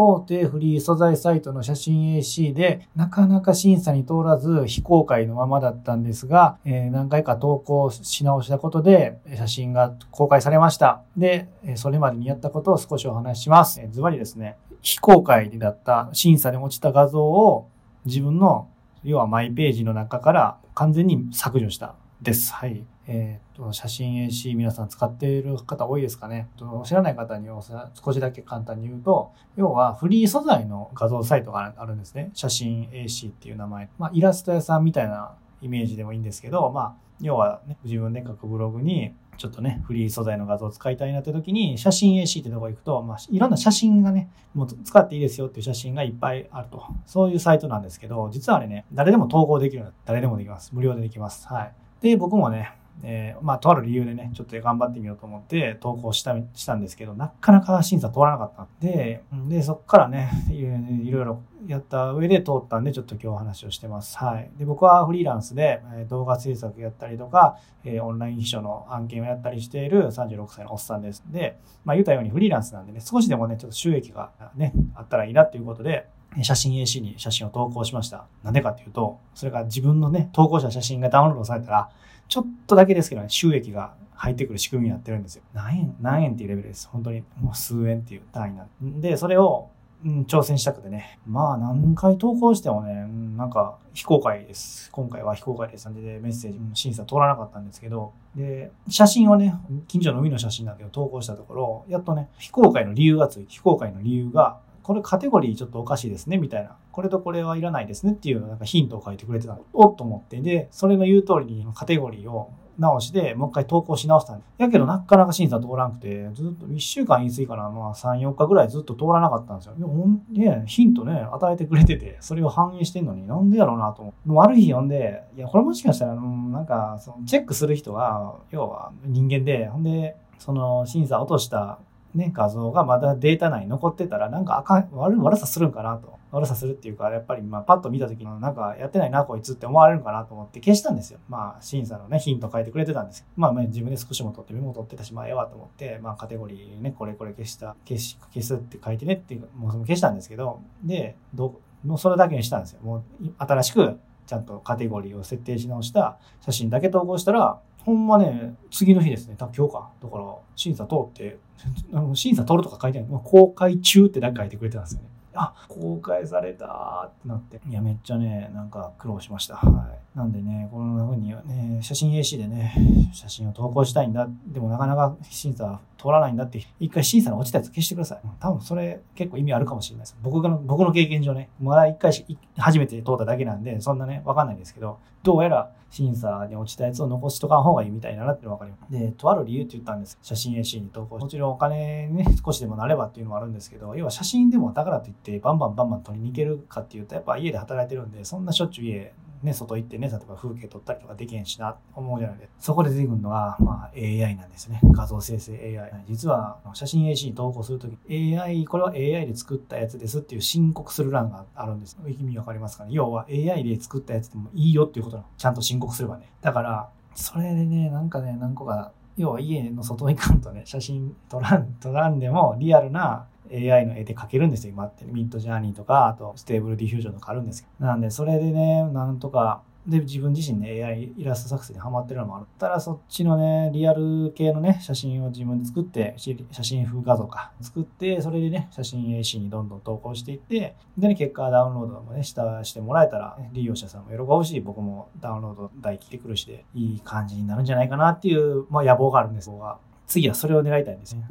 大手フリー素材サイトの写真 AC で、なかなか審査に通らず非公開のままだったんですが、えー、何回か投稿し直したことで、写真が公開されました。で、それまでにやったことを少しお話しします。ズバリですね、非公開だった審査で落ちた画像を自分の、要はマイページの中から完全に削除したです。はい。えっ、ー、と、写真 AC 皆さん使っている方多いですかね。知らない方に少しだけ簡単に言うと、要はフリー素材の画像サイトがあるんですね。写真 AC っていう名前。まあ、イラスト屋さんみたいなイメージでもいいんですけど、まあ、要はね、自分で書くブログに、ちょっとね、フリー素材の画像を使いたいなって時に、写真 AC ってとこ行くと、まあ、いろんな写真がね、もう使っていいですよっていう写真がいっぱいあると。そういうサイトなんですけど、実はあれね、誰でも投稿できる誰でもできます。無料でできます。はい。で、僕もね、えー、まあ、とある理由でね、ちょっと頑張ってみようと思って投稿した、したんですけど、なかなか審査通らなかったんで、で、そっからね、いろいろやった上で通ったんで、ちょっと今日話をしてます。はい。で、僕はフリーランスで動画制作やったりとか、えー、オンライン秘書の案件をやったりしている36歳のおっさんです。で、まあ、言ったようにフリーランスなんでね、少しでもね、ちょっと収益がね、あったらいいなっていうことで、写真 AC に写真を投稿しました。なんでかっていうと、それが自分のね、投稿した写真がダウンロードされたら、ちょっとだけですけどね、収益が入ってくる仕組みになってるんですよ。何円、何円っていうレベルです。本当に、もう数円っていう単位なんで、それを、うん、挑戦したくてね。まあ何回投稿してもね、なんか非公開です。今回は非公開です。なんでメッセージ、審査通らなかったんですけど、で、写真をね、近所の海の写真だけど投稿したところ、やっとね、非公開の理由がついて、非公開の理由が、これカテゴリーちょっとおかしいですね、みたいな。これとこれはいらないですねっていうなんかヒントを書いてくれてたの。おっと思って。で、それの言う通りにカテゴリーを直して、もう一回投稿し直したんやけど、なかなか審査通らなくて、ずっと1週間言い過ぎかな、まあ3、4日ぐらいずっと通らなかったんですよ。いや、ほんね、ヒントね、与えてくれてて、それを反映してんのに、なんでやろうなと思う。もうある日読んで、いや、これもしかしたら、なんか、そのチェックする人は、要は人間で、ほんで、その審査落としたね、画像がまだデータ内に残ってたら、なんかあかん、悪悪さするんかなと。悪さするっていうか、やっぱりまあパッと見た時になんかやってないなこいつって思われるかなと思って消したんですよ。まあ審査のね、ヒント書いてくれてたんですけど、まあ、まあ自分で少しも取ってメモ取ってたし、まあええわと思って、まあカテゴリーね、これこれ消した、消し、消すって書いてねっていう、もうその消したんですけど、で、ど、もうそれだけにしたんですよ。もう新しくちゃんとカテゴリーを設定し直した写真だけ投稿したら、ほんまね、次の日ですね、多分今日か。だから、審査通って、審査通るとか書いてない。公開中ってだけ書いてくれてたんですよね。あ、公開されたってなって。いや、めっちゃね、なんか苦労しました。はい。なんでね、こんな風にね、写真 AC でね、写真を投稿したいんだ。でもなかなか審査通らないんだって、一回審査の落ちたやつ消してください。多分それ結構意味あるかもしれないです。僕が、僕の経験上ね、まだ一回し、初めて通っただけなんで、そんなね、わかんないですけど、どうやら審査に落ちたやつを残しとかん方がいいみたいななってわかります。で、とある理由って言ったんです。写真 AC に投稿。もちろんお金ね、少しでもなればっていうのもあるんですけど、要は写真でもだからといってバンバンバンバン撮りに行けるかっていうと、やっぱ家で働いてるんで、そんなしょっちゅう家ね、外行ってね、例えば風景撮ったりとかできへんしな、思うじゃないですか。そこで出てくるのが、まあ AI なんですね。画像生成 AI。実は、写真 AC に投稿するとき、AI、これは AI で作ったやつですっていう申告する欄があるんです。意味わかりますかね？要は AI で作ったやつでもいいよっていうことなの。ちゃんと申告すればね。だから、それでね、なんかね、何個か、要は家の外行かんとね、写真撮らん、撮らんでもリアルな AI の絵で描けるんですよ、今って。 Midjourney とか、あと Stable Diffusion とかあるんですけど。なんで、それでね、なんとか、で、自分自身ね、AI イラスト作成にハマってるのもあったら、そっちのね、リアル系のね、写真を自分で作って、写真風画像か、作って、それでね、写真 AC にどんどん投稿していって、でね、結果ダウンロードもね、したしてもらえたら、利用者さんも喜ぶし、僕もダウンロード代来てくるしで、いい感じになるんじゃないかなっていう、まあ野望があるんですが、次はそれを狙いたいんですね。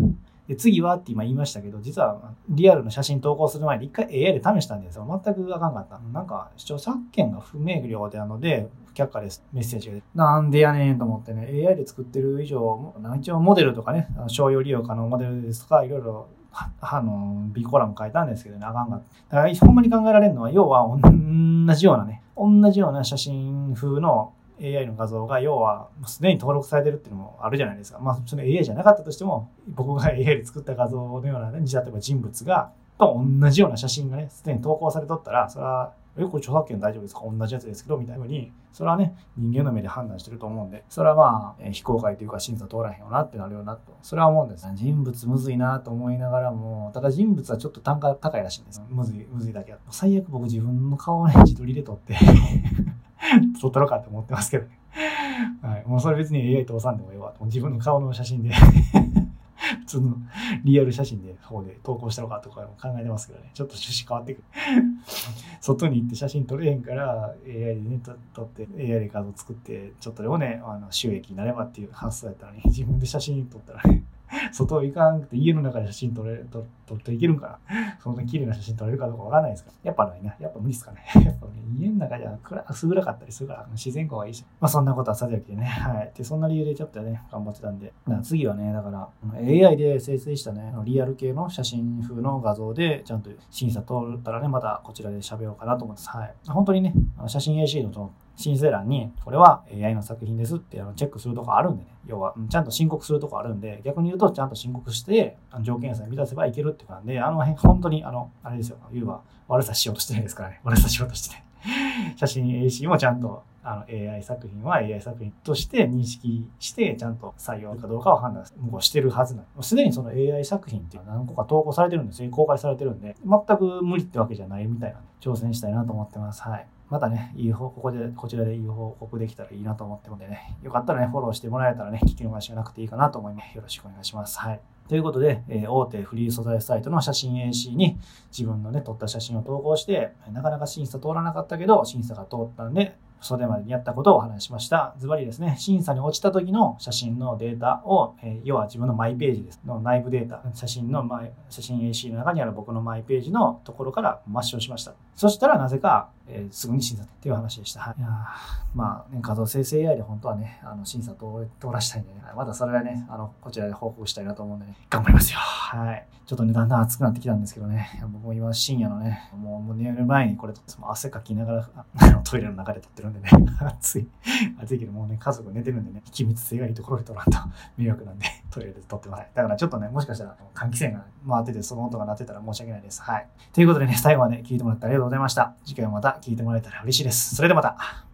で、次はって今言いましたけど、実はリアルの写真投稿する前に一回 AI で試したんですよ。全くあかんかった。なんか、著作権が不明瞭でなので、却下です。メッセージが。なんでやねんと思ってね、AI で作ってる以上、一応モデルとかね、商用利用可能モデルですとか、いろいろあの、ビコラム書いたんですけどね、あかんかった。だから、ほんまに考えられるのは、要は同じようなね、同じような写真風の AI の画像が要はすでに登録されてるっていうのもあるじゃないですか。まあその AI じゃなかったとしても僕が AI で作った画像のようなね、例えば人物がと同じような写真がね、すでに投稿されとったら、それはえ、これ著作権大丈夫ですか？同じやつですけど、みたいな風に、それはね、人間の目で判断してると思うんで、それはまあ、え非公開というか審査通らへんよなってなるよなと、それは思うんです。人物むずいなと思いながらも、ただ人物はちょっと単価高いらしいんです。むずい、むずいだけ。最悪僕自分の顔をね、自撮りで撮って 撮ったろかって思ってますけどね。はい。もうそれ別に AI 通さんでもええわと。自分の顔の写真で 普通のリアル写真で方で投稿したのかとかも考えてますけどね。ちょっと趣旨変わってくる。外に行って写真撮れへんから AI でね、撮って AI で画像作って、ちょっとでもね、あの収益になればっていう発想やったらね、自分で写真撮ったらね、外行かなくて家の中で写真撮れ、撮撮っていけるんかなそんな綺麗な写真撮れるかどうかわかんないですから。やっぱないな。やっぱ無理ですかね。やっぱね、家の中じゃ暗薄暗かったりするから、自然光がいいし。まあそんなことはさておきでね。はい。で、そんな理由でちょっとね、頑張ってたんで。次はね、だから、AI で生成したね、リアル系の写真風の画像で、ちゃんと審査通ったらね、またこちらで喋ろうかなと思います。はい。本当にね、写真 AC のその申請欄に、これは AI の作品ですってあのチェックするとこあるんでね。要は、ちゃんと申告するとこあるんで、逆に言うと、ちゃんと申告して、条件さえ満たせばいけるって感じで、あの辺、本当に、あの、あれですよ、言うは悪さしようとしてないですからね。悪さしようとしてなね。写真 AC もちゃんと、あの、AI 作品は AI 作品として認識して、ちゃんと採用かどうかを判断もうしてるはずなんで、すでにその AI 作品っていうのは何個か投稿されてるんですよ。公開されてるんで、全く無理ってわけじゃないみたいな、挑戦したいなと思ってます。はい。またね、いい報告で、こちらでいい報告できたらいいなと思ってるんでね、よかったらね、フォローしてもらえたらね、聞き逃しがなくていいかなと思います。よろしくお願いします。はい。ということで、えー、大手フリー素材サイトの写真 AC に自分のね、撮った写真を投稿して、なかなか審査通らなかったけど、審査が通ったんで、それまでにやったことをお話ししました。ズバリですね、審査に落ちた時の写真のデータを、えー、要は自分のマイページですの内部データ、写真のマイ、写真 AC の中にある僕のマイページのところから抹消しました。そしたらなぜか、えー、すぐに審査っていう話でした。はい、いやまあ、ね、画像生成 AI で本当はね、あの審査通通らしたいんでね、まだそれはね、あの、こちらで報告したいなと思うんでね、頑張りますよ。はい。ちょっとね、だんだん暑くなってきたんですけどね、僕も今深夜のね、もう寝る前にこれとっても汗かきながら、トイレの中で撮ってるんでね、暑い。暑いけどもうね、家族寝てるんでね、気密性がいいところで撮らんと 迷惑なんで、トイレで撮ってます。だからちょっとね、もしかしたら換気扇が回ってて、その音が鳴ってたら申し訳ないです。はい。ということでね、最後まで聞いてもらってありがとうございました。次回もまた聞いてもらえたら嬉しいです。それではまた。